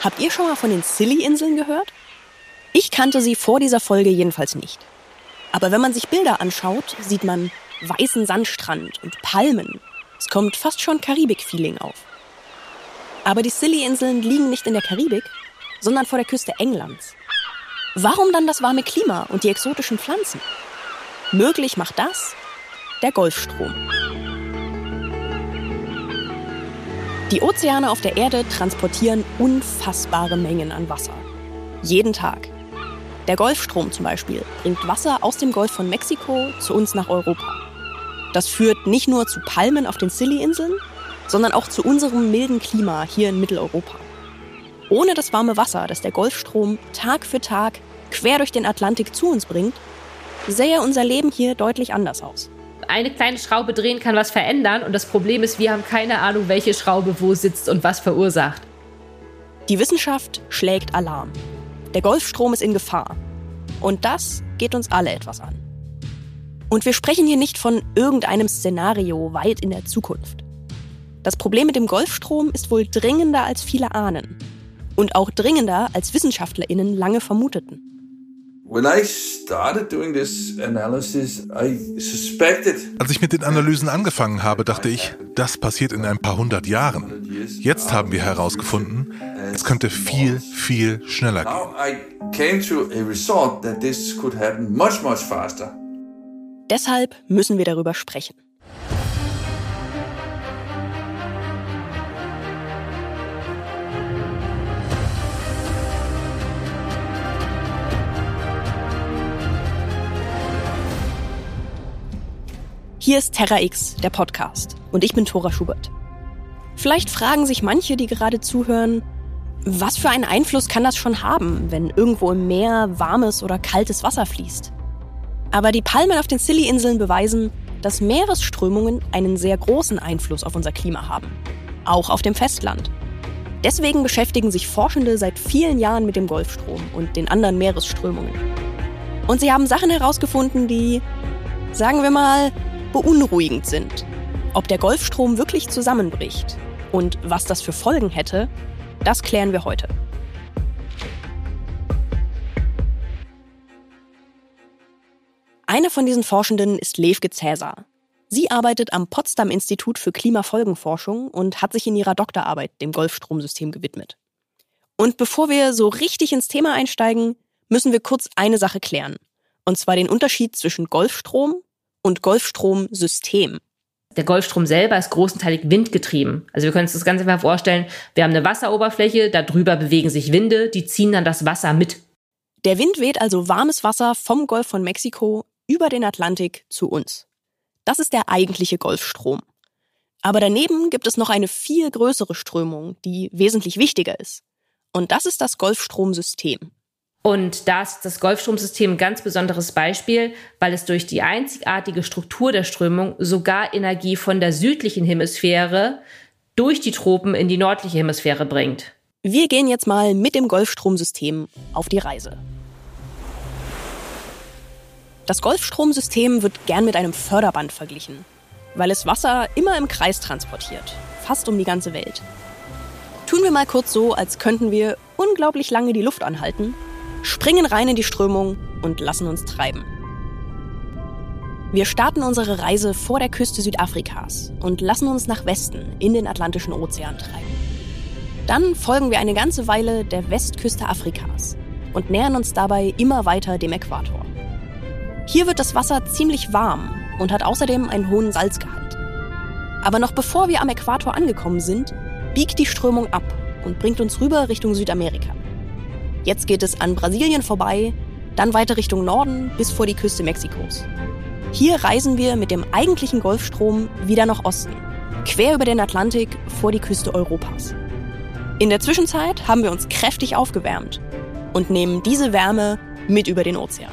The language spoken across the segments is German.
Habt ihr schon mal von den Scilly-Inseln gehört? Ich kannte sie vor dieser Folge jedenfalls nicht. Aber wenn man sich Bilder anschaut, sieht man weißen Sandstrand und Palmen. Es kommt fast schon Karibik-Feeling auf. Aber die Scilly-Inseln liegen nicht in der Karibik, sondern vor der Küste Englands. Warum dann das warme Klima und die exotischen Pflanzen? Möglich macht das der Golfstrom. Die Ozeane auf der Erde transportieren unfassbare Mengen an Wasser. Jeden Tag. Der Golfstrom zum Beispiel bringt Wasser aus dem Golf von Mexiko zu uns nach Europa. Das führt nicht nur zu Palmen auf den Scilly-Inseln, sondern auch zu unserem milden Klima hier in Mitteleuropa. Ohne das warme Wasser, das der Golfstrom Tag für Tag quer durch den Atlantik zu uns bringt, sähe unser Leben hier deutlich anders aus eine kleine Schraube drehen kann was verändern und das Problem ist, wir haben keine Ahnung, welche Schraube wo sitzt und was verursacht. Die Wissenschaft schlägt Alarm. Der Golfstrom ist in Gefahr. Und das geht uns alle etwas an. Und wir sprechen hier nicht von irgendeinem Szenario weit in der Zukunft. Das Problem mit dem Golfstrom ist wohl dringender als viele ahnen. Und auch dringender als WissenschaftlerInnen lange vermuteten. Als ich mit den Analysen angefangen habe, dachte ich, das passiert in ein paar hundert Jahren. Jetzt haben wir herausgefunden, es könnte viel, viel schneller gehen. Deshalb müssen wir darüber sprechen. Hier ist Terra X, der Podcast. Und ich bin Thora Schubert. Vielleicht fragen sich manche, die gerade zuhören, was für einen Einfluss kann das schon haben, wenn irgendwo im Meer warmes oder kaltes Wasser fließt? Aber die Palmen auf den Scilly-Inseln beweisen, dass Meeresströmungen einen sehr großen Einfluss auf unser Klima haben. Auch auf dem Festland. Deswegen beschäftigen sich Forschende seit vielen Jahren mit dem Golfstrom und den anderen Meeresströmungen. Und sie haben Sachen herausgefunden, die, sagen wir mal, beunruhigend sind. Ob der Golfstrom wirklich zusammenbricht und was das für Folgen hätte, das klären wir heute. Eine von diesen Forschenden ist Levke Cäsar. Sie arbeitet am Potsdam Institut für Klimafolgenforschung und hat sich in ihrer Doktorarbeit dem Golfstromsystem gewidmet. Und bevor wir so richtig ins Thema einsteigen, müssen wir kurz eine Sache klären. Und zwar den Unterschied zwischen Golfstrom und Golfstromsystem. Der Golfstrom selber ist großenteilig windgetrieben. Also wir können uns das Ganze mal vorstellen, wir haben eine Wasseroberfläche, darüber bewegen sich Winde, die ziehen dann das Wasser mit. Der Wind weht also warmes Wasser vom Golf von Mexiko über den Atlantik zu uns. Das ist der eigentliche Golfstrom. Aber daneben gibt es noch eine viel größere Strömung, die wesentlich wichtiger ist. Und das ist das Golfstromsystem. Und da ist das Golfstromsystem ein ganz besonderes Beispiel, weil es durch die einzigartige Struktur der Strömung sogar Energie von der südlichen Hemisphäre durch die Tropen in die nördliche Hemisphäre bringt. Wir gehen jetzt mal mit dem Golfstromsystem auf die Reise. Das Golfstromsystem wird gern mit einem Förderband verglichen, weil es Wasser immer im Kreis transportiert, fast um die ganze Welt. Tun wir mal kurz so, als könnten wir unglaublich lange die Luft anhalten springen rein in die Strömung und lassen uns treiben. Wir starten unsere Reise vor der Küste Südafrikas und lassen uns nach Westen in den Atlantischen Ozean treiben. Dann folgen wir eine ganze Weile der Westküste Afrikas und nähern uns dabei immer weiter dem Äquator. Hier wird das Wasser ziemlich warm und hat außerdem einen hohen Salzgehalt. Aber noch bevor wir am Äquator angekommen sind, biegt die Strömung ab und bringt uns rüber Richtung Südamerika. Jetzt geht es an Brasilien vorbei, dann weiter Richtung Norden bis vor die Küste Mexikos. Hier reisen wir mit dem eigentlichen Golfstrom wieder nach Osten, quer über den Atlantik vor die Küste Europas. In der Zwischenzeit haben wir uns kräftig aufgewärmt und nehmen diese Wärme mit über den Ozean.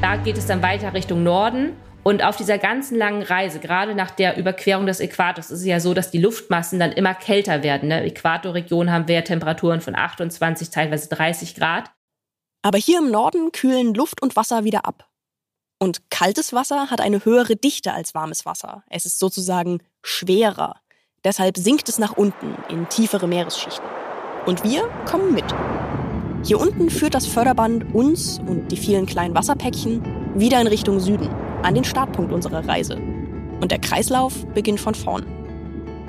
Da geht es dann weiter Richtung Norden und auf dieser ganzen langen Reise, gerade nach der Überquerung des Äquators, ist es ja so, dass die Luftmassen dann immer kälter werden. Ne? Äquatorregion haben wir ja Temperaturen von 28, teilweise 30 Grad. Aber hier im Norden kühlen Luft und Wasser wieder ab. Und kaltes Wasser hat eine höhere Dichte als warmes Wasser. Es ist sozusagen schwerer. Deshalb sinkt es nach unten in tiefere Meeresschichten. Und wir kommen mit. Hier unten führt das Förderband uns und die vielen kleinen Wasserpäckchen wieder in Richtung Süden, an den Startpunkt unserer Reise. Und der Kreislauf beginnt von vorn.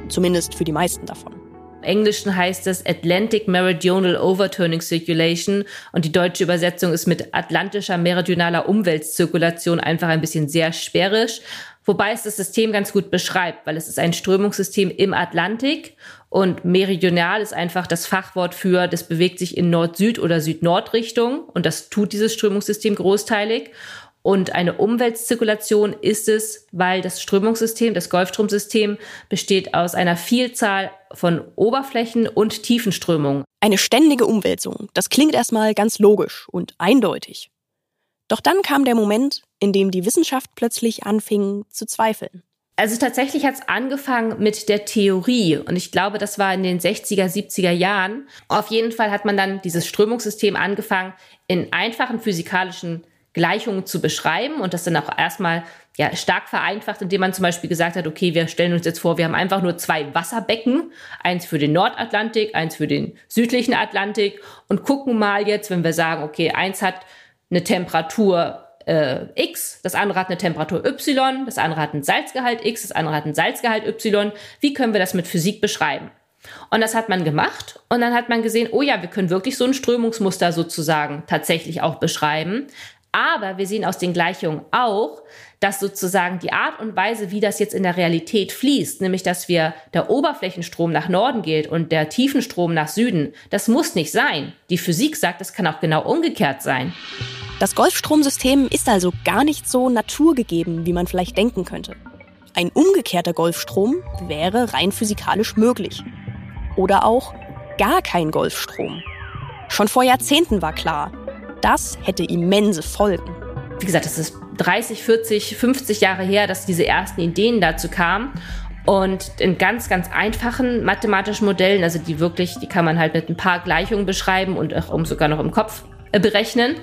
Zumindest für die meisten davon. Im Englischen heißt es Atlantic Meridional Overturning Circulation und die deutsche Übersetzung ist mit atlantischer meridionaler Umweltzirkulation einfach ein bisschen sehr sperrisch. Wobei es das System ganz gut beschreibt, weil es ist ein Strömungssystem im Atlantik und meridional ist einfach das Fachwort für, das bewegt sich in Nord-Süd- oder Süd-Nord-Richtung und das tut dieses Strömungssystem großteilig. Und eine Umweltzirkulation ist es, weil das Strömungssystem, das Golfstromsystem, besteht aus einer Vielzahl von Oberflächen- und Tiefenströmungen. Eine ständige Umwälzung. Das klingt erstmal ganz logisch und eindeutig. Doch dann kam der Moment, in dem die Wissenschaft plötzlich anfing zu zweifeln. Also tatsächlich hat es angefangen mit der Theorie und ich glaube, das war in den 60er, 70er Jahren. Auf jeden Fall hat man dann dieses Strömungssystem angefangen in einfachen physikalischen Gleichungen zu beschreiben und das dann auch erstmal ja, stark vereinfacht, indem man zum Beispiel gesagt hat, okay, wir stellen uns jetzt vor, wir haben einfach nur zwei Wasserbecken, eins für den Nordatlantik, eins für den südlichen Atlantik und gucken mal jetzt, wenn wir sagen, okay, eins hat eine Temperatur äh, X, das andere hat eine Temperatur Y, das andere hat einen Salzgehalt X, das andere hat einen Salzgehalt Y. Wie können wir das mit Physik beschreiben? Und das hat man gemacht und dann hat man gesehen, oh ja, wir können wirklich so ein Strömungsmuster sozusagen tatsächlich auch beschreiben. Aber wir sehen aus den Gleichungen auch, dass sozusagen die Art und Weise, wie das jetzt in der Realität fließt, nämlich dass wir der Oberflächenstrom nach Norden geht und der Tiefenstrom nach Süden, das muss nicht sein. Die Physik sagt, es kann auch genau umgekehrt sein. Das Golfstromsystem ist also gar nicht so naturgegeben, wie man vielleicht denken könnte. Ein umgekehrter Golfstrom wäre rein physikalisch möglich. Oder auch gar kein Golfstrom. Schon vor Jahrzehnten war klar, das hätte immense Folgen. Wie gesagt, es ist 30, 40, 50 Jahre her, dass diese ersten Ideen dazu kamen. Und in ganz, ganz einfachen mathematischen Modellen, also die wirklich, die kann man halt mit ein paar Gleichungen beschreiben und auch sogar noch im Kopf äh, berechnen.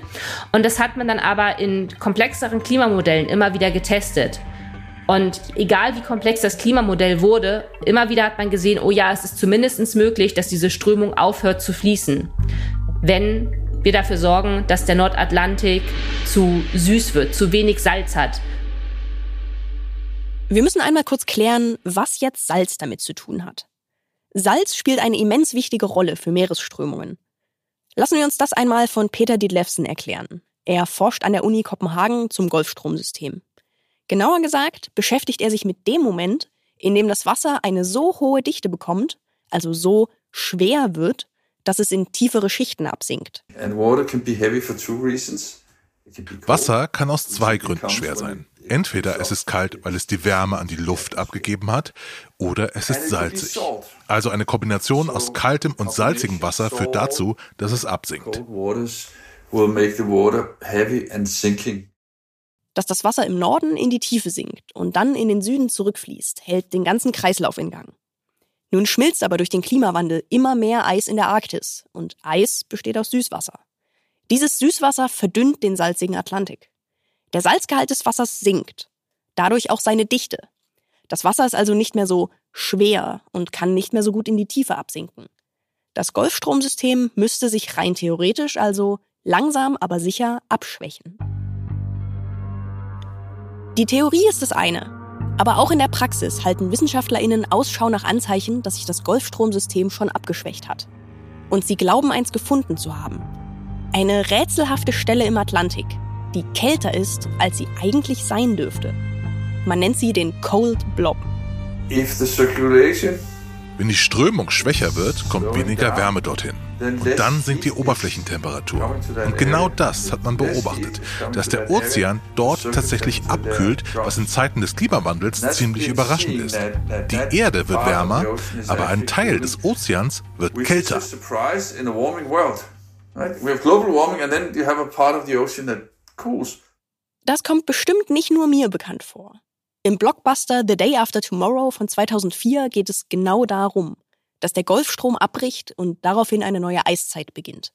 Und das hat man dann aber in komplexeren Klimamodellen immer wieder getestet. Und egal wie komplex das Klimamodell wurde, immer wieder hat man gesehen, oh ja, es ist zumindest möglich, dass diese Strömung aufhört zu fließen. Wenn wir dafür sorgen, dass der Nordatlantik zu süß wird, zu wenig Salz hat. Wir müssen einmal kurz klären, was jetzt Salz damit zu tun hat. Salz spielt eine immens wichtige Rolle für Meeresströmungen. Lassen wir uns das einmal von Peter Didlefsen erklären. Er forscht an der Uni Kopenhagen zum Golfstromsystem. Genauer gesagt beschäftigt er sich mit dem Moment, in dem das Wasser eine so hohe Dichte bekommt, also so schwer wird, dass es in tiefere Schichten absinkt. Wasser kann aus zwei Gründen schwer sein. Entweder es ist kalt, weil es die Wärme an die Luft abgegeben hat, oder es ist salzig. Also eine Kombination aus kaltem und salzigem Wasser führt dazu, dass es absinkt. Dass das Wasser im Norden in die Tiefe sinkt und dann in den Süden zurückfließt, hält den ganzen Kreislauf in Gang. Nun schmilzt aber durch den Klimawandel immer mehr Eis in der Arktis und Eis besteht aus Süßwasser. Dieses Süßwasser verdünnt den salzigen Atlantik. Der Salzgehalt des Wassers sinkt, dadurch auch seine Dichte. Das Wasser ist also nicht mehr so schwer und kann nicht mehr so gut in die Tiefe absinken. Das Golfstromsystem müsste sich rein theoretisch also langsam aber sicher abschwächen. Die Theorie ist das eine, aber auch in der Praxis halten WissenschaftlerInnen Ausschau nach Anzeichen, dass sich das Golfstromsystem schon abgeschwächt hat. Und sie glauben, eins gefunden zu haben. Eine rätselhafte Stelle im Atlantik, die kälter ist, als sie eigentlich sein dürfte. Man nennt sie den Cold Blob. If the circulation wenn die Strömung schwächer wird, kommt weniger Wärme dorthin. Und dann sinkt die Oberflächentemperatur. Und genau das hat man beobachtet, dass der Ozean dort tatsächlich abkühlt, was in Zeiten des Klimawandels ziemlich überraschend ist. Die Erde wird wärmer, aber ein Teil des Ozeans wird kälter. Das kommt bestimmt nicht nur mir bekannt vor. Im Blockbuster The Day After Tomorrow von 2004 geht es genau darum, dass der Golfstrom abbricht und daraufhin eine neue Eiszeit beginnt.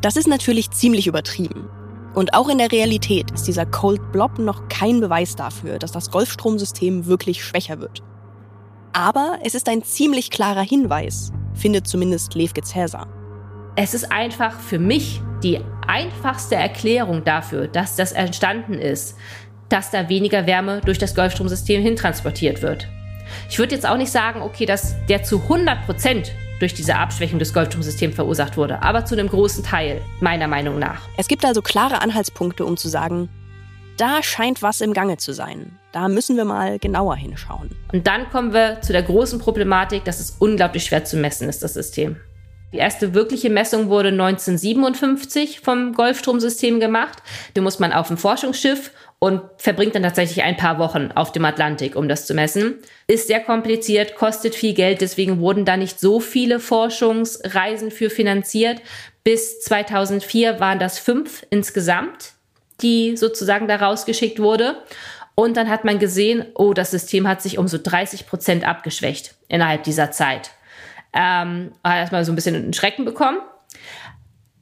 Das ist natürlich ziemlich übertrieben. Und auch in der Realität ist dieser Cold Blob noch kein Beweis dafür, dass das Golfstromsystem wirklich schwächer wird. Aber es ist ein ziemlich klarer Hinweis, findet zumindest Levke Cäsar. Es ist einfach für mich die einfachste Erklärung dafür, dass das entstanden ist, dass da weniger Wärme durch das Golfstromsystem hintransportiert wird. Ich würde jetzt auch nicht sagen, okay, dass der zu 100 Prozent durch diese Abschwächung des Golfstromsystems verursacht wurde, aber zu einem großen Teil, meiner Meinung nach. Es gibt also klare Anhaltspunkte, um zu sagen, da scheint was im Gange zu sein. Da müssen wir mal genauer hinschauen. Und dann kommen wir zu der großen Problematik, dass es unglaublich schwer zu messen ist, das System. Die erste wirkliche Messung wurde 1957 vom Golfstromsystem gemacht. Die muss man auf dem Forschungsschiff und verbringt dann tatsächlich ein paar Wochen auf dem Atlantik, um das zu messen. Ist sehr kompliziert, kostet viel Geld, deswegen wurden da nicht so viele Forschungsreisen für finanziert. Bis 2004 waren das fünf insgesamt, die sozusagen da rausgeschickt wurde. Und dann hat man gesehen, oh, das System hat sich um so 30 Prozent abgeschwächt innerhalb dieser Zeit. Ähm, hat erstmal so ein bisschen einen Schrecken bekommen.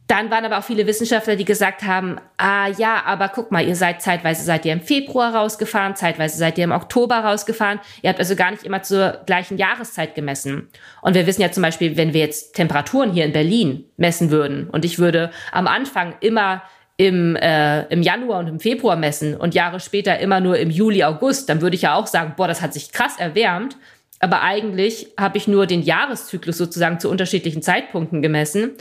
Dann waren aber auch viele Wissenschaftler, die gesagt haben, ah ja, aber guck mal, ihr seid zeitweise seid ihr im Februar rausgefahren, zeitweise seid ihr im Oktober rausgefahren. Ihr habt also gar nicht immer zur gleichen Jahreszeit gemessen. Und wir wissen ja zum Beispiel, wenn wir jetzt Temperaturen hier in Berlin messen würden und ich würde am Anfang immer im, äh, im Januar und im Februar messen und Jahre später immer nur im Juli, August, dann würde ich ja auch sagen, boah, das hat sich krass erwärmt. Aber eigentlich habe ich nur den Jahreszyklus sozusagen zu unterschiedlichen Zeitpunkten gemessen.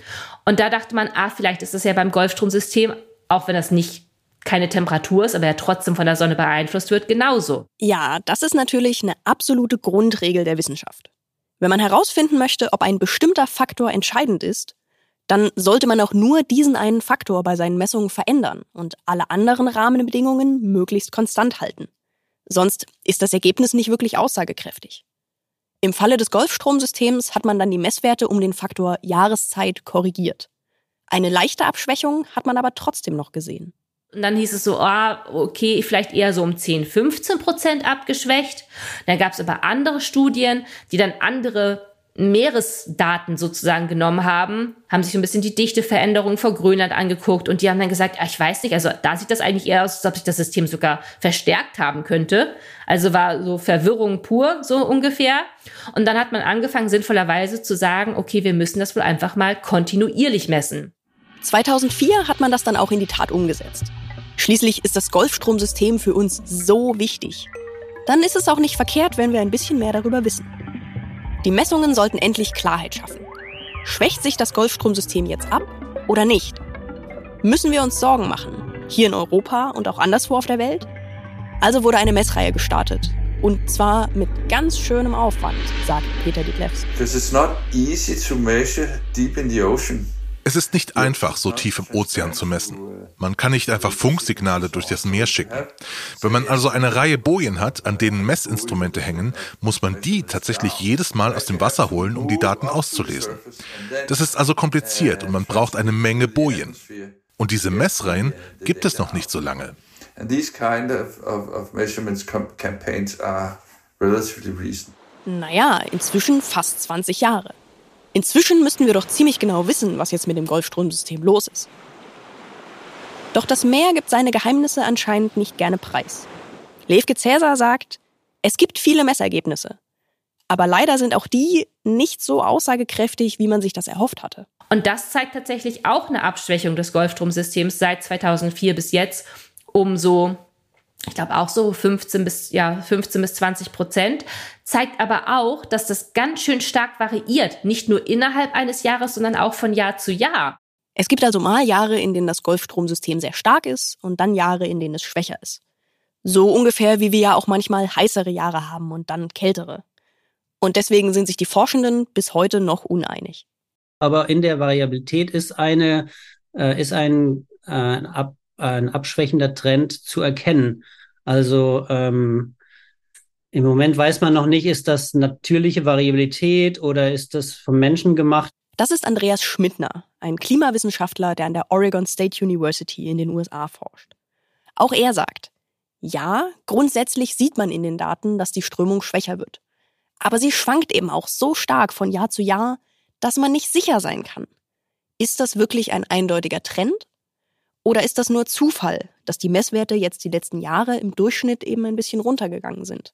Und da dachte man, ah, vielleicht ist das ja beim Golfstromsystem, auch wenn das nicht keine Temperatur ist, aber ja trotzdem von der Sonne beeinflusst wird, genauso. Ja, das ist natürlich eine absolute Grundregel der Wissenschaft. Wenn man herausfinden möchte, ob ein bestimmter Faktor entscheidend ist, dann sollte man auch nur diesen einen Faktor bei seinen Messungen verändern und alle anderen Rahmenbedingungen möglichst konstant halten. Sonst ist das Ergebnis nicht wirklich aussagekräftig. Im Falle des Golfstromsystems hat man dann die Messwerte um den Faktor Jahreszeit korrigiert. Eine leichte Abschwächung hat man aber trotzdem noch gesehen. Und dann hieß es so, ah, okay, vielleicht eher so um 10, 15 Prozent abgeschwächt. Dann gab es aber andere Studien, die dann andere Meeresdaten sozusagen genommen haben, haben sich so ein bisschen die Dichteveränderung vor Grönland angeguckt und die haben dann gesagt, ah, ich weiß nicht, also da sieht das eigentlich eher aus, als ob sich das System sogar verstärkt haben könnte. Also war so Verwirrung pur, so ungefähr. Und dann hat man angefangen, sinnvollerweise zu sagen, okay, wir müssen das wohl einfach mal kontinuierlich messen. 2004 hat man das dann auch in die Tat umgesetzt. Schließlich ist das Golfstromsystem für uns so wichtig. Dann ist es auch nicht verkehrt, wenn wir ein bisschen mehr darüber wissen. Die Messungen sollten endlich Klarheit schaffen. Schwächt sich das Golfstromsystem jetzt ab oder nicht? Müssen wir uns Sorgen machen, hier in Europa und auch anderswo auf der Welt? Also wurde eine Messreihe gestartet. Und zwar mit ganz schönem Aufwand, sagt Peter Diklevs. Because it's not easy to measure deep in the ocean. Es ist nicht einfach, so tief im Ozean zu messen. Man kann nicht einfach Funksignale durch das Meer schicken. Wenn man also eine Reihe Bojen hat, an denen Messinstrumente hängen, muss man die tatsächlich jedes Mal aus dem Wasser holen, um die Daten auszulesen. Das ist also kompliziert und man braucht eine Menge Bojen. Und diese Messreihen gibt es noch nicht so lange. Naja, inzwischen fast 20 Jahre. Inzwischen müssten wir doch ziemlich genau wissen, was jetzt mit dem Golfstromsystem los ist. Doch das Meer gibt seine Geheimnisse anscheinend nicht gerne preis. Levke Cäsar sagt, es gibt viele Messergebnisse. Aber leider sind auch die nicht so aussagekräftig, wie man sich das erhofft hatte. Und das zeigt tatsächlich auch eine Abschwächung des Golfstromsystems seit 2004 bis jetzt um so ich glaube auch so 15 bis, ja, 15 bis 20 Prozent, zeigt aber auch, dass das ganz schön stark variiert, nicht nur innerhalb eines Jahres, sondern auch von Jahr zu Jahr. Es gibt also mal Jahre, in denen das Golfstromsystem sehr stark ist und dann Jahre, in denen es schwächer ist. So ungefähr wie wir ja auch manchmal heißere Jahre haben und dann kältere. Und deswegen sind sich die Forschenden bis heute noch uneinig. Aber in der Variabilität ist eine, äh, ist ein, äh, Ab ein abschwächender Trend zu erkennen. Also ähm, im Moment weiß man noch nicht, ist das natürliche Variabilität oder ist das vom Menschen gemacht? Das ist Andreas Schmidtner, ein Klimawissenschaftler, der an der Oregon State University in den USA forscht. Auch er sagt, ja, grundsätzlich sieht man in den Daten, dass die Strömung schwächer wird. Aber sie schwankt eben auch so stark von Jahr zu Jahr, dass man nicht sicher sein kann. Ist das wirklich ein eindeutiger Trend oder ist das nur Zufall, dass die Messwerte jetzt die letzten Jahre im Durchschnitt eben ein bisschen runtergegangen sind?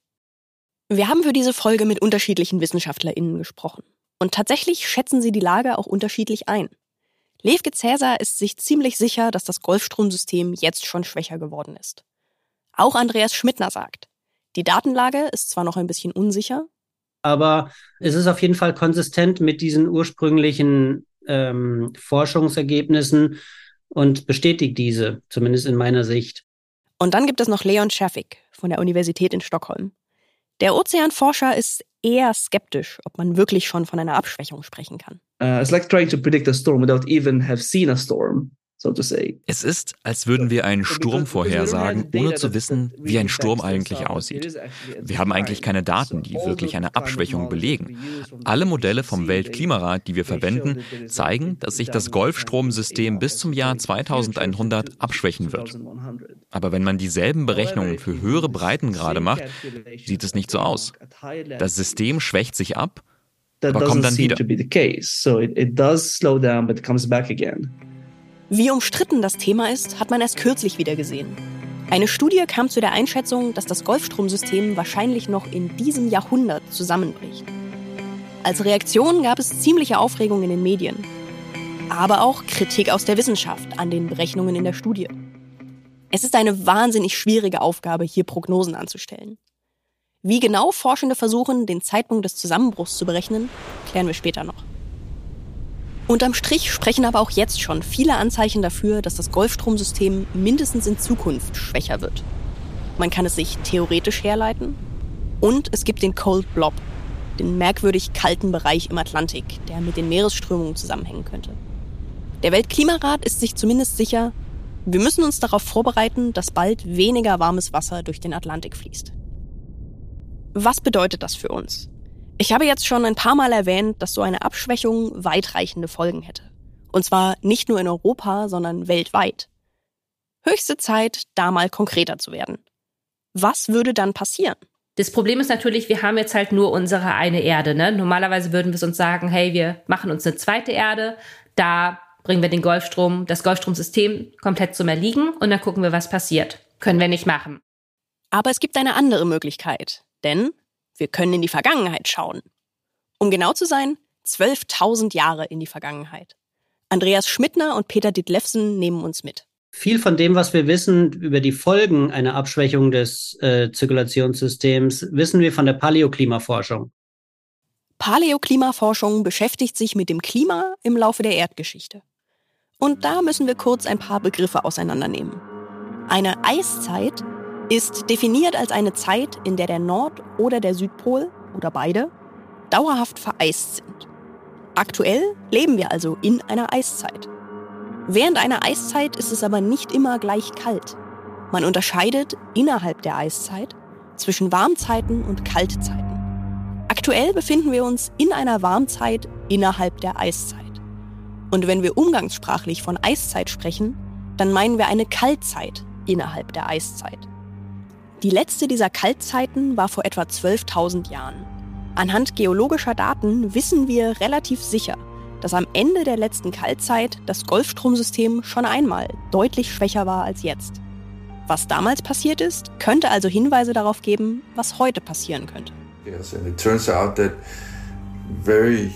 Wir haben für diese Folge mit unterschiedlichen WissenschaftlerInnen gesprochen. Und tatsächlich schätzen sie die Lage auch unterschiedlich ein. Levke Cäsar ist sich ziemlich sicher, dass das Golfstromsystem jetzt schon schwächer geworden ist. Auch Andreas Schmidtner sagt, die Datenlage ist zwar noch ein bisschen unsicher, aber es ist auf jeden Fall konsistent mit diesen ursprünglichen ähm, Forschungsergebnissen und bestätigt diese, zumindest in meiner Sicht. Und dann gibt es noch Leon Schaffig von der Universität in Stockholm. Der Ozeanforscher ist eher skeptisch, ob man wirklich schon von einer Abschwächung sprechen kann. Uh, it's like trying to predict a storm without even have seen a storm. Es ist, als würden wir einen Sturm vorhersagen, ohne zu wissen, wie ein Sturm eigentlich aussieht. Wir haben eigentlich keine Daten, die wirklich eine Abschwächung belegen. Alle Modelle vom Weltklimarat, die wir verwenden, zeigen, dass sich das Golfstromsystem bis zum Jahr 2100 abschwächen wird. Aber wenn man dieselben Berechnungen für höhere Breitengrade macht, sieht es nicht so aus. Das System schwächt sich ab, aber kommt dann wieder. Wie umstritten das Thema ist, hat man erst kürzlich wieder gesehen. Eine Studie kam zu der Einschätzung, dass das Golfstromsystem wahrscheinlich noch in diesem Jahrhundert zusammenbricht. Als Reaktion gab es ziemliche Aufregung in den Medien, aber auch Kritik aus der Wissenschaft an den Berechnungen in der Studie. Es ist eine wahnsinnig schwierige Aufgabe, hier Prognosen anzustellen. Wie genau Forschende versuchen, den Zeitpunkt des Zusammenbruchs zu berechnen, klären wir später noch. Unterm Strich sprechen aber auch jetzt schon viele Anzeichen dafür, dass das Golfstromsystem mindestens in Zukunft schwächer wird. Man kann es sich theoretisch herleiten. Und es gibt den Cold Blob, den merkwürdig kalten Bereich im Atlantik, der mit den Meeresströmungen zusammenhängen könnte. Der Weltklimarat ist sich zumindest sicher, wir müssen uns darauf vorbereiten, dass bald weniger warmes Wasser durch den Atlantik fließt. Was bedeutet das für uns? Ich habe jetzt schon ein paar Mal erwähnt, dass so eine Abschwächung weitreichende Folgen hätte. Und zwar nicht nur in Europa, sondern weltweit. Höchste Zeit, da mal konkreter zu werden. Was würde dann passieren? Das Problem ist natürlich, wir haben jetzt halt nur unsere eine Erde. Ne? Normalerweise würden wir uns sagen, hey, wir machen uns eine zweite Erde, da bringen wir den Golfstrom, das Golfstromsystem komplett zum Erliegen und dann gucken wir, was passiert. Können wir nicht machen. Aber es gibt eine andere Möglichkeit. Denn wir können in die Vergangenheit schauen. Um genau zu sein, 12.000 Jahre in die Vergangenheit. Andreas Schmidtner und Peter Ditlevsen nehmen uns mit. Viel von dem, was wir wissen über die Folgen einer Abschwächung des äh, Zirkulationssystems, wissen wir von der Paläoklimaforschung. Paläoklimaforschung beschäftigt sich mit dem Klima im Laufe der Erdgeschichte. Und da müssen wir kurz ein paar Begriffe auseinandernehmen. Eine Eiszeit ist definiert als eine Zeit, in der der Nord- oder der Südpol oder beide dauerhaft vereist sind. Aktuell leben wir also in einer Eiszeit. Während einer Eiszeit ist es aber nicht immer gleich kalt. Man unterscheidet innerhalb der Eiszeit zwischen Warmzeiten und Kaltzeiten. Aktuell befinden wir uns in einer Warmzeit innerhalb der Eiszeit. Und wenn wir umgangssprachlich von Eiszeit sprechen, dann meinen wir eine Kaltzeit innerhalb der Eiszeit. Die letzte dieser Kaltzeiten war vor etwa 12.000 Jahren. Anhand geologischer Daten wissen wir relativ sicher, dass am Ende der letzten Kaltzeit das Golfstromsystem schon einmal deutlich schwächer war als jetzt. Was damals passiert ist, könnte also Hinweise darauf geben, was heute passieren könnte. Yes, and it turns out that very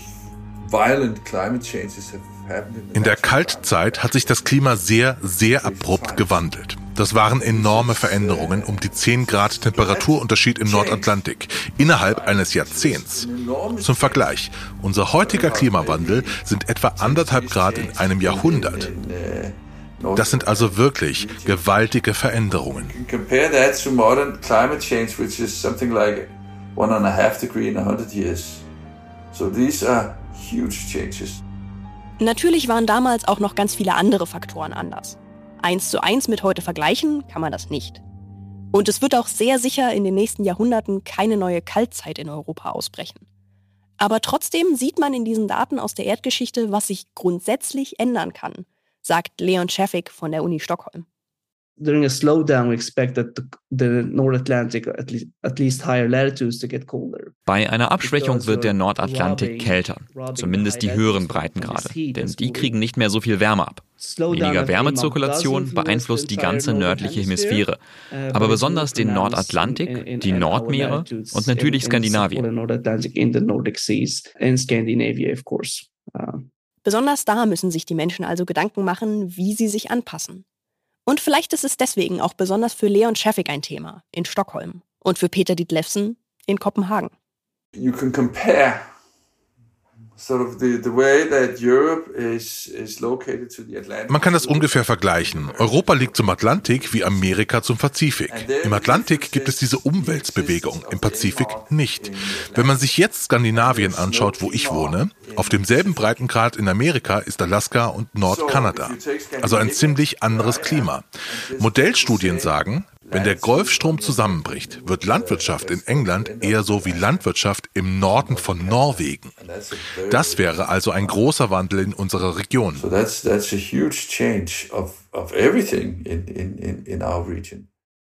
violent climate changes have in der Kaltzeit hat sich das Klima sehr, sehr abrupt gewandelt. Das waren enorme Veränderungen um die 10 Grad Temperaturunterschied im Nordatlantik innerhalb eines Jahrzehnts. Zum Vergleich, unser heutiger Klimawandel sind etwa anderthalb Grad in einem Jahrhundert. Das sind also wirklich gewaltige Veränderungen. Compare that to modern climate change, which is something like one and a half degree in a hundred years. So these are huge changes. Natürlich waren damals auch noch ganz viele andere Faktoren anders. Eins zu eins mit heute vergleichen kann man das nicht. Und es wird auch sehr sicher in den nächsten Jahrhunderten keine neue Kaltzeit in Europa ausbrechen. Aber trotzdem sieht man in diesen Daten aus der Erdgeschichte, was sich grundsätzlich ändern kann, sagt Leon Schäffig von der Uni Stockholm. During a slowdown, we expect that the North Atlantic, at least, at least higher latitudes, to get colder. Bei einer Abschwächung wird der Nordatlantik kälter, zumindest die höheren Breitengrade, denn die kriegen nicht mehr so viel Wärme ab. Weniger Wärmezirkulation beeinflusst die ganze nördliche Hemisphäre, uh, aber besonders den Nordatlantik, die Nordmeere und natürlich Skandinavien. Uh, besonders da müssen sich die Menschen also Gedanken machen, wie sie sich anpassen. Und vielleicht ist es deswegen auch besonders für Leon Scheffig ein Thema in Stockholm und für Peter Dietlefsen in Kopenhagen. You can compare man kann das ungefähr vergleichen. Europa liegt zum Atlantik wie Amerika zum Pazifik. Im Atlantik gibt es diese Umweltbewegung, im Pazifik nicht. Wenn man sich jetzt Skandinavien anschaut, wo ich wohne, auf demselben Breitengrad in Amerika ist Alaska und Nordkanada. Also ein ziemlich anderes Klima. Modellstudien sagen, wenn der Golfstrom zusammenbricht, wird Landwirtschaft in England eher so wie Landwirtschaft im Norden von Norwegen. Das wäre also ein großer Wandel in unserer Region.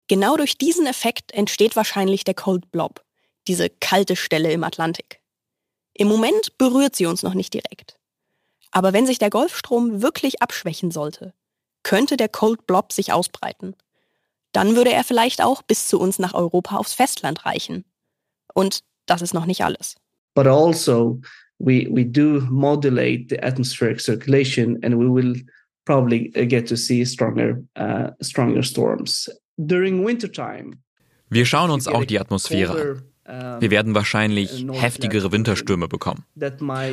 Genau durch diesen Effekt entsteht wahrscheinlich der Cold Blob, diese kalte Stelle im Atlantik. Im Moment berührt sie uns noch nicht direkt. Aber wenn sich der Golfstrom wirklich abschwächen sollte, könnte der Cold Blob sich ausbreiten dann würde er vielleicht auch bis zu uns nach Europa aufs Festland reichen. Und das ist noch nicht alles. But also we we do modulate the atmospheric circulation and we will probably uh, get to see stronger uh, stronger storms during wintertime. Wir schauen uns auch die Atmosphäre an. Wir werden wahrscheinlich heftigere Winterstürme bekommen.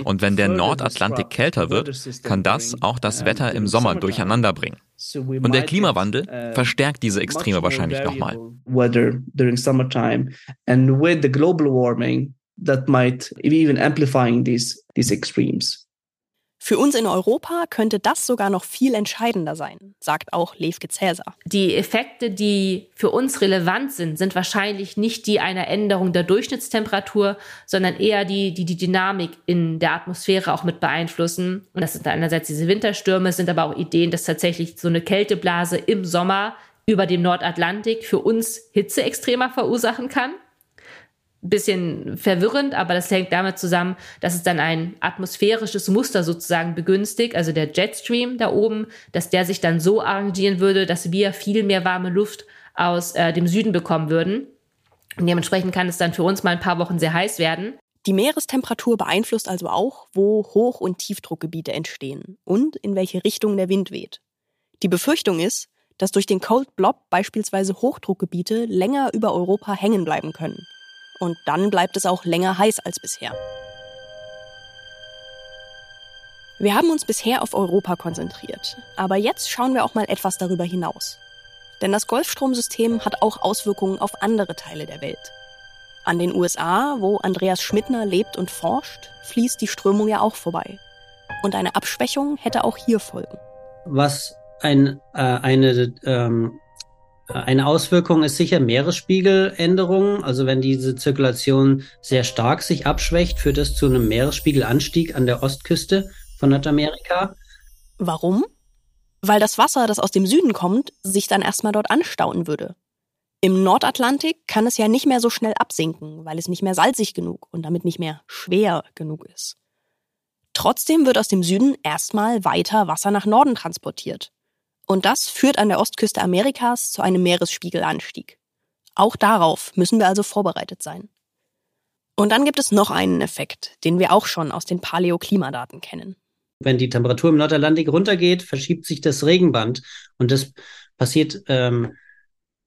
Und wenn der Nordatlantik kälter wird, kann das auch das Wetter im Sommer durcheinander bringen. Und der Klimawandel uh, verstärkt diese Extreme wahrscheinlich nochmal. That might even amplifying these, these extremes. Für uns in Europa könnte das sogar noch viel entscheidender sein, sagt auch Levke Cäsar. Die Effekte, die für uns relevant sind, sind wahrscheinlich nicht die einer Änderung der Durchschnittstemperatur, sondern eher die, die die Dynamik in der Atmosphäre auch mit beeinflussen. Und das sind einerseits diese Winterstürme, sind aber auch Ideen, dass tatsächlich so eine Kälteblase im Sommer über dem Nordatlantik für uns Hitze extremer verursachen kann bisschen verwirrend, aber das hängt damit zusammen, dass es dann ein atmosphärisches Muster sozusagen begünstigt, also der Jetstream da oben, dass der sich dann so arrangieren würde, dass wir viel mehr warme Luft aus äh, dem Süden bekommen würden. Und dementsprechend kann es dann für uns mal ein paar Wochen sehr heiß werden. Die Meerestemperatur beeinflusst also auch, wo Hoch- und Tiefdruckgebiete entstehen und in welche Richtung der Wind weht. Die Befürchtung ist, dass durch den Cold Blob beispielsweise Hochdruckgebiete länger über Europa hängen bleiben können und dann bleibt es auch länger heiß als bisher. Wir haben uns bisher auf Europa konzentriert, aber jetzt schauen wir auch mal etwas darüber hinaus. Denn das Golfstromsystem hat auch Auswirkungen auf andere Teile der Welt. An den USA, wo Andreas Schmidtner lebt und forscht, fließt die Strömung ja auch vorbei. Und eine Abschwächung hätte auch hier Folgen. Was ein, äh, eine ähm, eine Auswirkung ist sicher Meeresspiegeländerungen. Also wenn diese Zirkulation sehr stark sich abschwächt, führt das zu einem Meeresspiegelanstieg an der Ostküste von Nordamerika. Warum? Weil das Wasser, das aus dem Süden kommt, sich dann erstmal dort anstauen würde. Im Nordatlantik kann es ja nicht mehr so schnell absinken, weil es nicht mehr salzig genug und damit nicht mehr schwer genug ist. Trotzdem wird aus dem Süden erstmal weiter Wasser nach Norden transportiert. Und das führt an der Ostküste Amerikas zu einem Meeresspiegelanstieg. Auch darauf müssen wir also vorbereitet sein. Und dann gibt es noch einen Effekt, den wir auch schon aus den Paläoklimadaten kennen. Wenn die Temperatur im Nordatlantik runtergeht, verschiebt sich das Regenband. Und das passiert ähm,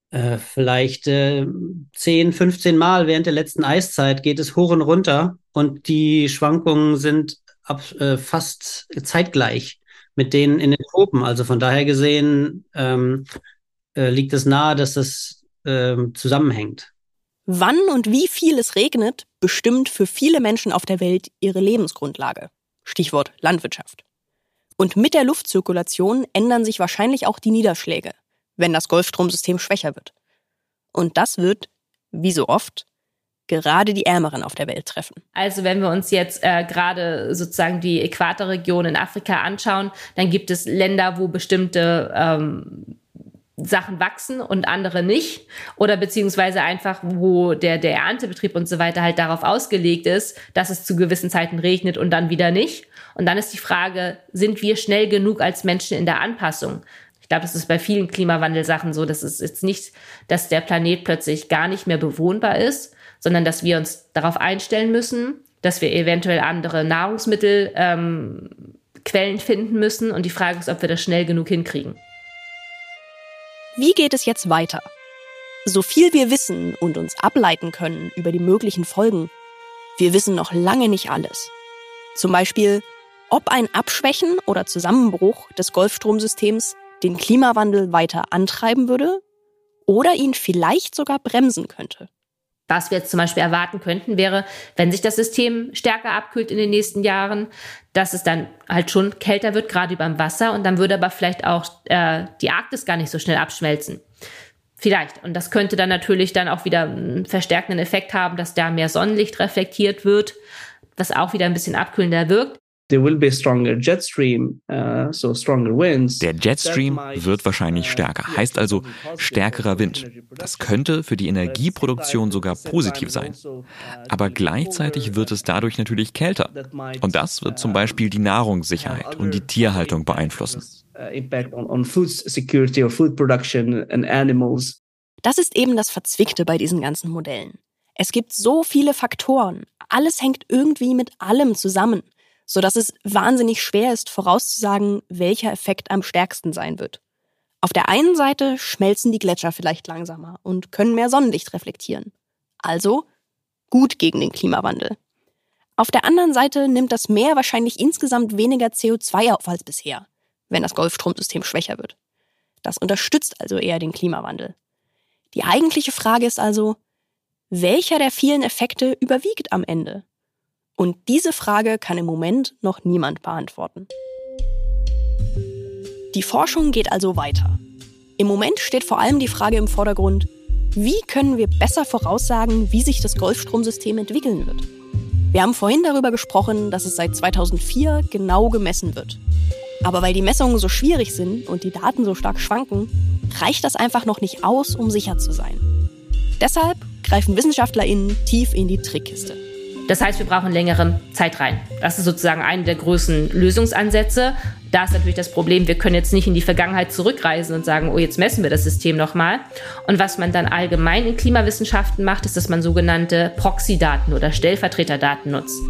äh, vielleicht äh, 10, 15 Mal während der letzten Eiszeit geht es hoch und runter. Und die Schwankungen sind ab, äh, fast zeitgleich mit denen in den Tropen. Also von daher gesehen ähm, äh, liegt es nahe, dass das ähm, zusammenhängt. Wann und wie viel es regnet, bestimmt für viele Menschen auf der Welt ihre Lebensgrundlage. Stichwort Landwirtschaft. Und mit der Luftzirkulation ändern sich wahrscheinlich auch die Niederschläge, wenn das Golfstromsystem schwächer wird. Und das wird, wie so oft, gerade die Ärmeren auf der Welt treffen. Also wenn wir uns jetzt äh, gerade sozusagen die Äquatorregion in Afrika anschauen, dann gibt es Länder, wo bestimmte ähm, Sachen wachsen und andere nicht. Oder beziehungsweise einfach, wo der, der Erntebetrieb und so weiter halt darauf ausgelegt ist, dass es zu gewissen Zeiten regnet und dann wieder nicht. Und dann ist die Frage, sind wir schnell genug als Menschen in der Anpassung? Ich glaube, das ist bei vielen Klimawandelsachen so. Das ist jetzt nicht, dass der Planet plötzlich gar nicht mehr bewohnbar ist, sondern dass wir uns darauf einstellen müssen, dass wir eventuell andere Nahrungsmittelquellen ähm, finden müssen. Und die Frage ist, ob wir das schnell genug hinkriegen. Wie geht es jetzt weiter? So viel wir wissen und uns ableiten können über die möglichen Folgen, wir wissen noch lange nicht alles. Zum Beispiel, ob ein Abschwächen oder Zusammenbruch des Golfstromsystems den Klimawandel weiter antreiben würde oder ihn vielleicht sogar bremsen könnte. Was wir jetzt zum Beispiel erwarten könnten, wäre, wenn sich das System stärker abkühlt in den nächsten Jahren, dass es dann halt schon kälter wird, gerade über dem Wasser, und dann würde aber vielleicht auch äh, die Arktis gar nicht so schnell abschmelzen. Vielleicht. Und das könnte dann natürlich dann auch wieder einen verstärkenden Effekt haben, dass da mehr Sonnenlicht reflektiert wird, was auch wieder ein bisschen abkühlender wirkt. There will be stronger jet stream, uh, so stronger winds. Der Jetstream wird wahrscheinlich stärker, heißt also stärkerer Wind. Das könnte für die Energieproduktion sogar positiv sein. Also, uh, Aber gleichzeitig wird es dadurch natürlich kälter. Und das wird zum Beispiel die Nahrungssicherheit und die Tierhaltung beeinflussen. Uh, das ist eben das Verzwickte bei diesen ganzen Modellen. Es gibt so viele Faktoren. Alles hängt irgendwie mit allem zusammen sodass es wahnsinnig schwer ist, vorauszusagen, welcher Effekt am stärksten sein wird. Auf der einen Seite schmelzen die Gletscher vielleicht langsamer und können mehr Sonnenlicht reflektieren. Also gut gegen den Klimawandel. Auf der anderen Seite nimmt das Meer wahrscheinlich insgesamt weniger CO2 auf als bisher, wenn das Golfstromsystem schwächer wird. Das unterstützt also eher den Klimawandel. Die eigentliche Frage ist also, welcher der vielen Effekte überwiegt am Ende? Und diese Frage kann im Moment noch niemand beantworten. Die Forschung geht also weiter. Im Moment steht vor allem die Frage im Vordergrund, wie können wir besser voraussagen, wie sich das Golfstromsystem entwickeln wird? Wir haben vorhin darüber gesprochen, dass es seit 2004 genau gemessen wird. Aber weil die Messungen so schwierig sind und die Daten so stark schwanken, reicht das einfach noch nicht aus, um sicher zu sein. Deshalb greifen WissenschaftlerInnen tief in die Trickkiste. Das heißt, wir brauchen längere Zeitreihen. Das ist sozusagen einer der größten Lösungsansätze. Da ist natürlich das Problem, wir können jetzt nicht in die Vergangenheit zurückreisen und sagen, oh, jetzt messen wir das System nochmal. Und was man dann allgemein in Klimawissenschaften macht, ist, dass man sogenannte Proxy-Daten oder Stellvertreterdaten nutzt.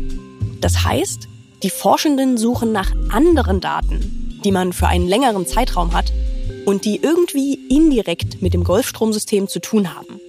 Das heißt, die Forschenden suchen nach anderen Daten, die man für einen längeren Zeitraum hat und die irgendwie indirekt mit dem Golfstromsystem zu tun haben.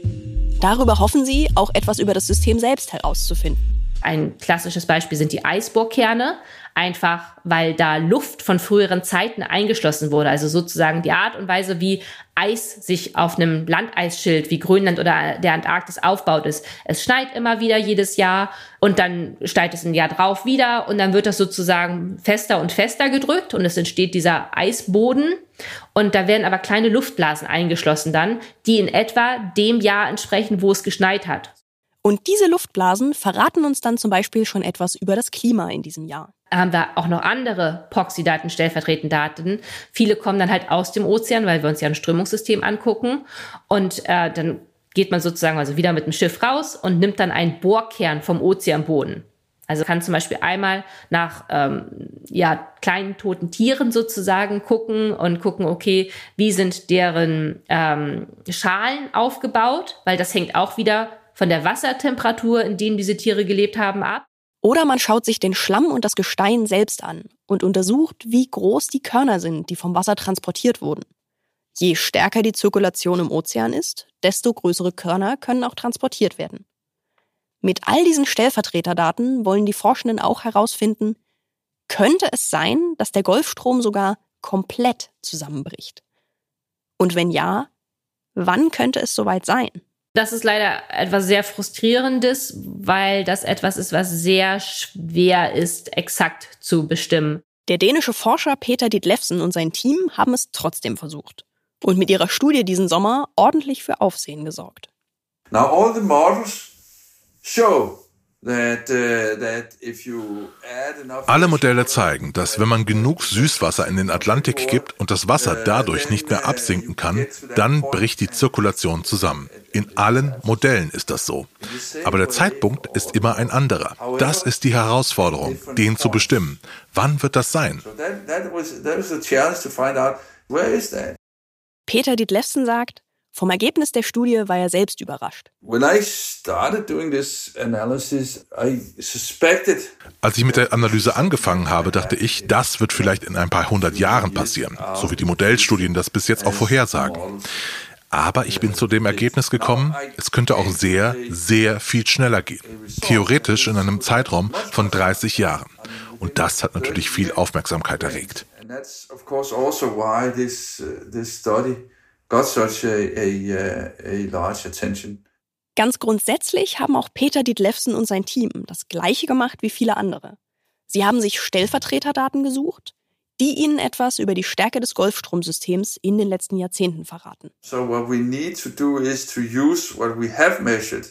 Darüber hoffen sie, auch etwas über das System selbst herauszufinden. Ein klassisches Beispiel sind die Eisbohrkerne, einfach weil da Luft von früheren Zeiten eingeschlossen wurde. Also sozusagen die Art und Weise, wie Eis sich auf einem Landeisschild wie Grönland oder der Antarktis aufbaut ist. Es schneit immer wieder jedes Jahr und dann steigt es ein Jahr drauf wieder und dann wird das sozusagen fester und fester gedrückt und es entsteht dieser Eisboden und da werden aber kleine Luftblasen eingeschlossen dann, die in etwa dem Jahr entsprechen, wo es geschneit hat. Und diese Luftblasen verraten uns dann zum Beispiel schon etwas über das Klima in diesem Jahr. Haben wir auch noch andere Proxy-Daten, stellvertretende Daten. Viele kommen dann halt aus dem Ozean, weil wir uns ja ein Strömungssystem angucken. Und äh, dann geht man sozusagen also wieder mit dem Schiff raus und nimmt dann einen Bohrkern vom Ozeanboden. Also kann zum Beispiel einmal nach ähm, ja, kleinen toten Tieren sozusagen gucken und gucken, okay, wie sind deren ähm, Schalen aufgebaut, weil das hängt auch wieder von der Wassertemperatur, in denen diese Tiere gelebt haben, ab. Oder man schaut sich den Schlamm und das Gestein selbst an und untersucht, wie groß die Körner sind, die vom Wasser transportiert wurden. Je stärker die Zirkulation im Ozean ist, desto größere Körner können auch transportiert werden. Mit all diesen Stellvertreterdaten wollen die Forschenden auch herausfinden, könnte es sein, dass der Golfstrom sogar komplett zusammenbricht? Und wenn ja, wann könnte es soweit sein? Das ist leider etwas sehr Frustrierendes, weil das etwas ist, was sehr schwer ist, exakt zu bestimmen. Der dänische Forscher Peter Dietlefsen und sein Team haben es trotzdem versucht und mit ihrer Studie diesen Sommer ordentlich für Aufsehen gesorgt. Now all the models show Alle Modelle zeigen, dass wenn man genug Süßwasser in den Atlantik gibt und das Wasser dadurch nicht mehr absinken kann, dann bricht die Zirkulation zusammen. In allen Modellen ist das so. Aber der Zeitpunkt ist immer ein anderer. Das ist die Herausforderung, den zu bestimmen. Wann wird das sein? Peter Dietlefsen sagt, vom Ergebnis der Studie war er selbst überrascht. Als ich mit der Analyse angefangen habe, dachte ich, das wird vielleicht in ein paar hundert Jahren passieren, so wie die Modellstudien das bis jetzt auch vorhersagen. Aber ich bin zu dem Ergebnis gekommen, es könnte auch sehr, sehr viel schneller gehen. Theoretisch in einem Zeitraum von 30 Jahren. Und das hat natürlich viel Aufmerksamkeit erregt. And that's of course also why this, uh, this study got such a, a, a large attention. Ganz grundsätzlich haben auch Peter Dietlefsen und sein Team das gleiche gemacht wie viele andere. Sie haben sich Stellvertreterdaten gesucht, die ihnen etwas über die Stärke des Golfstromsystems in den letzten Jahrzehnten verraten. So what we need to do is to use what we have measured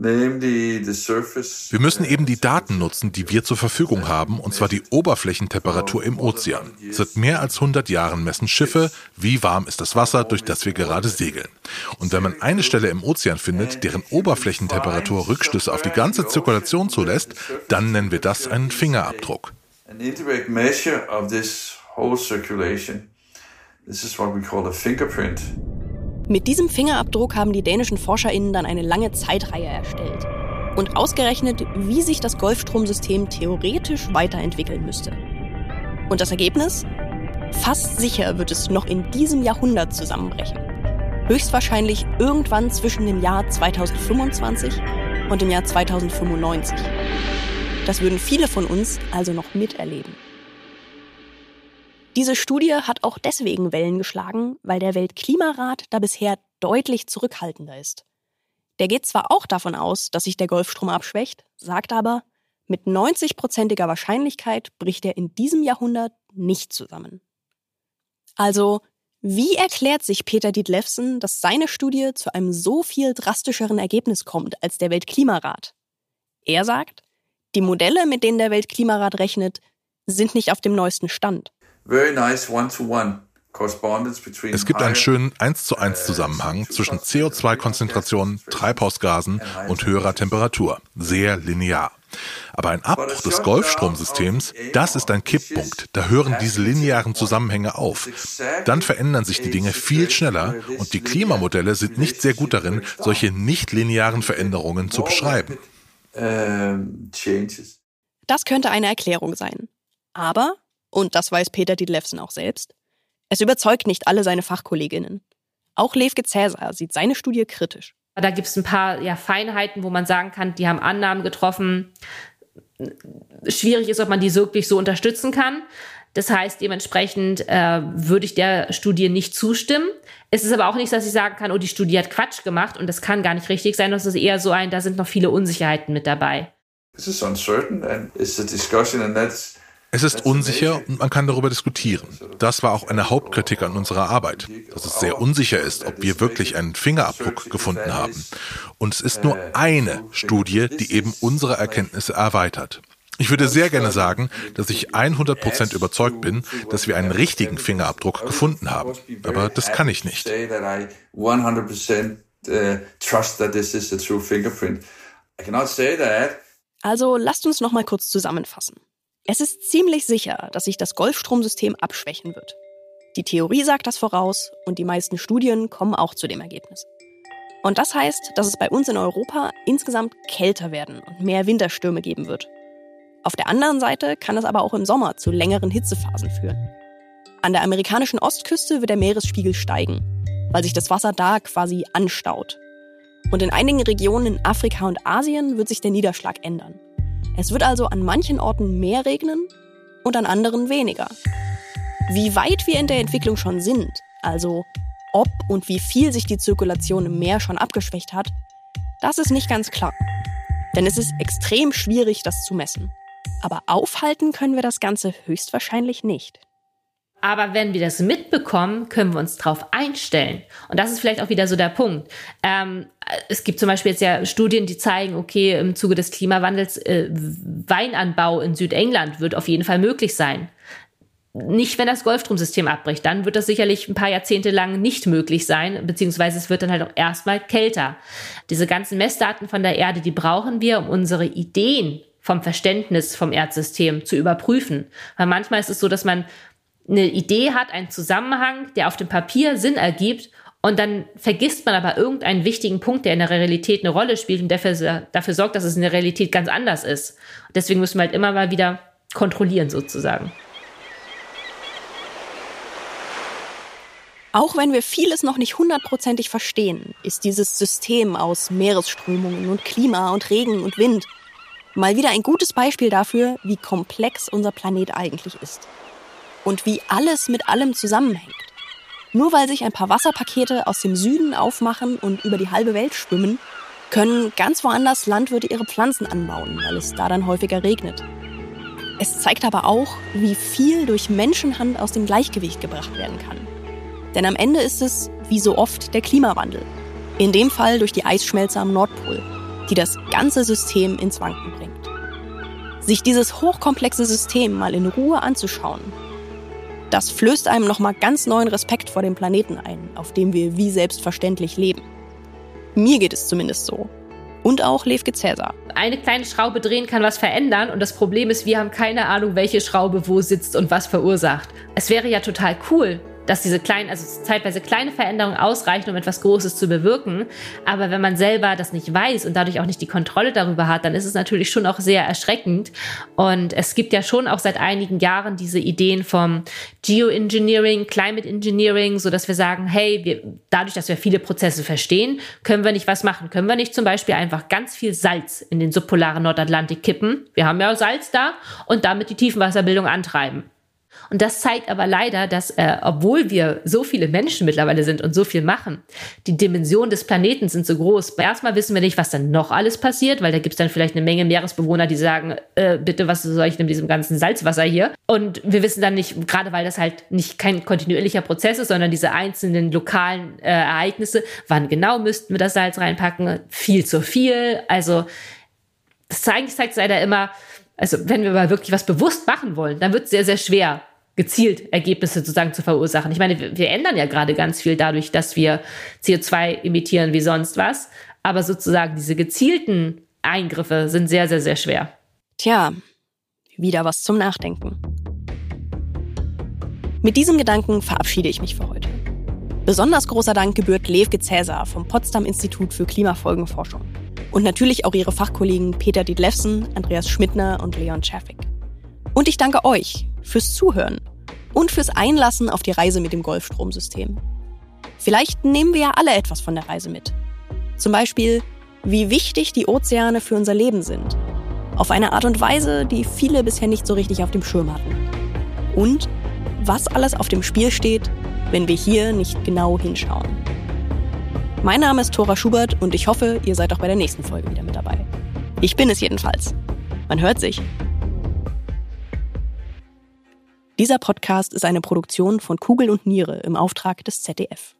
wir müssen eben die Daten nutzen, die wir zur Verfügung haben, und zwar die Oberflächentemperatur im Ozean. Seit mehr als 100 Jahren messen Schiffe, wie warm ist das Wasser, durch das wir gerade segeln. Und wenn man eine Stelle im Ozean findet, deren Oberflächentemperatur Rückschlüsse auf die ganze Zirkulation zulässt, dann nennen wir das einen Fingerabdruck. This is what we call a fingerprint. Mit diesem Fingerabdruck haben die dänischen ForscherInnen dann eine lange Zeitreihe erstellt und ausgerechnet, wie sich das Golfstromsystem theoretisch weiterentwickeln müsste. Und das Ergebnis? Fast sicher wird es noch in diesem Jahrhundert zusammenbrechen. Höchstwahrscheinlich irgendwann zwischen dem Jahr 2025 und dem Jahr 2095. Das würden viele von uns also noch miterleben. Diese Studie hat auch deswegen Wellen geschlagen, weil der Weltklimarat da bisher deutlich zurückhaltender ist. Der geht zwar auch davon aus, dass sich der Golfstrom abschwächt, sagt aber, mit 90-prozentiger Wahrscheinlichkeit bricht er in diesem Jahrhundert nicht zusammen. Also, wie erklärt sich Peter Dietlefsen, dass seine Studie zu einem so viel drastischeren Ergebnis kommt als der Weltklimarat? Er sagt, die Modelle, mit denen der Weltklimarat rechnet, sind nicht auf dem neuesten Stand. Es gibt einen schönen 1 zu 1 Zusammenhang zwischen CO2-Konzentrationen, Treibhausgasen und höherer Temperatur. Sehr linear. Aber ein Abbruch des Golfstromsystems, das ist ein Kipppunkt. Da hören diese linearen Zusammenhänge auf. Dann verändern sich die Dinge viel schneller und die Klimamodelle sind nicht sehr gut darin, solche nicht linearen Veränderungen zu beschreiben. Das könnte eine Erklärung sein. Aber und das weiß Peter Dietlefsen auch selbst. Es überzeugt nicht alle seine Fachkolleginnen. Auch Levke Cäsar sieht seine Studie kritisch. Da gibt es ein paar ja, Feinheiten, wo man sagen kann, die haben Annahmen getroffen. Schwierig ist, ob man die wirklich so unterstützen kann. Das heißt, dementsprechend äh, würde ich der Studie nicht zustimmen. Es ist aber auch nicht, dass ich sagen kann, oh, die Studie hat Quatsch gemacht und das kann gar nicht richtig sein. Das ist eher so ein, da sind noch viele Unsicherheiten mit dabei. This is uncertain and it's a discussion and that's es ist unsicher und man kann darüber diskutieren. Das war auch eine Hauptkritik an unserer Arbeit, dass es sehr unsicher ist, ob wir wirklich einen Fingerabdruck gefunden haben. Und es ist nur eine Studie, die eben unsere Erkenntnisse erweitert. Ich würde sehr gerne sagen, dass ich 100% überzeugt bin, dass wir einen richtigen Fingerabdruck gefunden haben. Aber das kann ich nicht. Also lasst uns noch mal kurz zusammenfassen. Es ist ziemlich sicher, dass sich das Golfstromsystem abschwächen wird. Die Theorie sagt das voraus und die meisten Studien kommen auch zu dem Ergebnis. Und das heißt, dass es bei uns in Europa insgesamt kälter werden und mehr Winterstürme geben wird. Auf der anderen Seite kann es aber auch im Sommer zu längeren Hitzephasen führen. An der amerikanischen Ostküste wird der Meeresspiegel steigen, weil sich das Wasser da quasi anstaut. Und in einigen Regionen in Afrika und Asien wird sich der Niederschlag ändern. Es wird also an manchen Orten mehr regnen und an anderen weniger. Wie weit wir in der Entwicklung schon sind, also ob und wie viel sich die Zirkulation im Meer schon abgeschwächt hat, das ist nicht ganz klar. Denn es ist extrem schwierig, das zu messen. Aber aufhalten können wir das Ganze höchstwahrscheinlich nicht. Aber wenn wir das mitbekommen, können wir uns darauf einstellen. Und das ist vielleicht auch wieder so der Punkt. Ähm, es gibt zum Beispiel jetzt ja Studien, die zeigen, okay, im Zuge des Klimawandels äh, Weinanbau in Südengland wird auf jeden Fall möglich sein. Nicht, wenn das Golfstromsystem abbricht. Dann wird das sicherlich ein paar Jahrzehnte lang nicht möglich sein, beziehungsweise es wird dann halt auch erstmal kälter. Diese ganzen Messdaten von der Erde, die brauchen wir, um unsere Ideen vom Verständnis vom Erdsystem zu überprüfen. Weil manchmal ist es so, dass man eine Idee hat, einen Zusammenhang, der auf dem Papier Sinn ergibt und dann vergisst man aber irgendeinen wichtigen Punkt, der in der Realität eine Rolle spielt und dafür, dafür sorgt, dass es in der Realität ganz anders ist. deswegen müssen wir halt immer mal wieder kontrollieren sozusagen. Auch wenn wir vieles noch nicht hundertprozentig verstehen, ist dieses System aus Meeresströmungen und Klima und Regen und Wind mal wieder ein gutes Beispiel dafür, wie komplex unser Planet eigentlich ist und wie alles mit allem zusammenhängt. Nur weil sich ein paar Wasserpakete aus dem Süden aufmachen und über die halbe Welt schwimmen, können ganz woanders Landwirte ihre Pflanzen anbauen, weil es da dann häufiger regnet. Es zeigt aber auch, wie viel durch Menschenhand aus dem Gleichgewicht gebracht werden kann. Denn am Ende ist es, wie so oft, der Klimawandel. In dem Fall durch die Eisschmelze am Nordpol, die das ganze System ins Wanken bringt. Sich dieses hochkomplexe System mal in Ruhe anzuschauen das flößt einem nochmal ganz neuen Respekt vor dem Planeten ein, auf dem wir wie selbstverständlich leben. Mir geht es zumindest so. Und auch Levke Cäsar. Eine kleine Schraube drehen kann was verändern und das Problem ist, wir haben keine Ahnung, welche Schraube wo sitzt und was verursacht. Es wäre ja total cool, dass diese kleinen, also zeitweise kleine Veränderungen ausreichen, um etwas Großes zu bewirken. Aber wenn man selber das nicht weiß und dadurch auch nicht die Kontrolle darüber hat, dann ist es natürlich schon auch sehr erschreckend. Und es gibt ja schon auch seit einigen Jahren diese Ideen vom Geoengineering, Climate Engineering, so dass wir sagen, hey, wir, dadurch, dass wir viele Prozesse verstehen, können wir nicht was machen. Können wir nicht zum Beispiel einfach ganz viel Salz in den subpolaren Nordatlantik kippen? Wir haben ja Salz da und damit die Tiefenwasserbildung antreiben. Und das zeigt aber leider, dass, äh, obwohl wir so viele Menschen mittlerweile sind und so viel machen, die Dimensionen des Planeten sind so groß. Erstmal wissen wir nicht, was dann noch alles passiert, weil da gibt es dann vielleicht eine Menge Meeresbewohner, die sagen, äh, bitte, was soll ich denn mit diesem ganzen Salzwasser hier? Und wir wissen dann nicht, gerade weil das halt nicht kein kontinuierlicher Prozess ist, sondern diese einzelnen lokalen äh, Ereignisse, wann genau müssten wir das Salz reinpacken? Viel zu viel. Also das zeigt, zeigt leider immer, also wenn wir mal wirklich was bewusst machen wollen, dann wird es sehr, sehr schwer, gezielt Ergebnisse sozusagen zu verursachen. Ich meine, wir, wir ändern ja gerade ganz viel dadurch, dass wir CO2 emittieren wie sonst was. Aber sozusagen diese gezielten Eingriffe sind sehr, sehr, sehr schwer. Tja, wieder was zum Nachdenken. Mit diesem Gedanken verabschiede ich mich für heute. Besonders großer Dank gebührt Levke Cäsar vom Potsdam Institut für Klimafolgenforschung. Und natürlich auch ihre Fachkollegen Peter Dietlefsen, Andreas Schmidtner und Leon Schaffig. Und ich danke euch fürs Zuhören und fürs Einlassen auf die Reise mit dem Golfstromsystem. Vielleicht nehmen wir ja alle etwas von der Reise mit. Zum Beispiel, wie wichtig die Ozeane für unser Leben sind. Auf eine Art und Weise, die viele bisher nicht so richtig auf dem Schirm hatten. Und was alles auf dem Spiel steht, wenn wir hier nicht genau hinschauen. Mein Name ist Thora Schubert und ich hoffe, ihr seid auch bei der nächsten Folge wieder mit dabei. Ich bin es jedenfalls. Man hört sich. Dieser Podcast ist eine Produktion von Kugel und Niere im Auftrag des ZDF.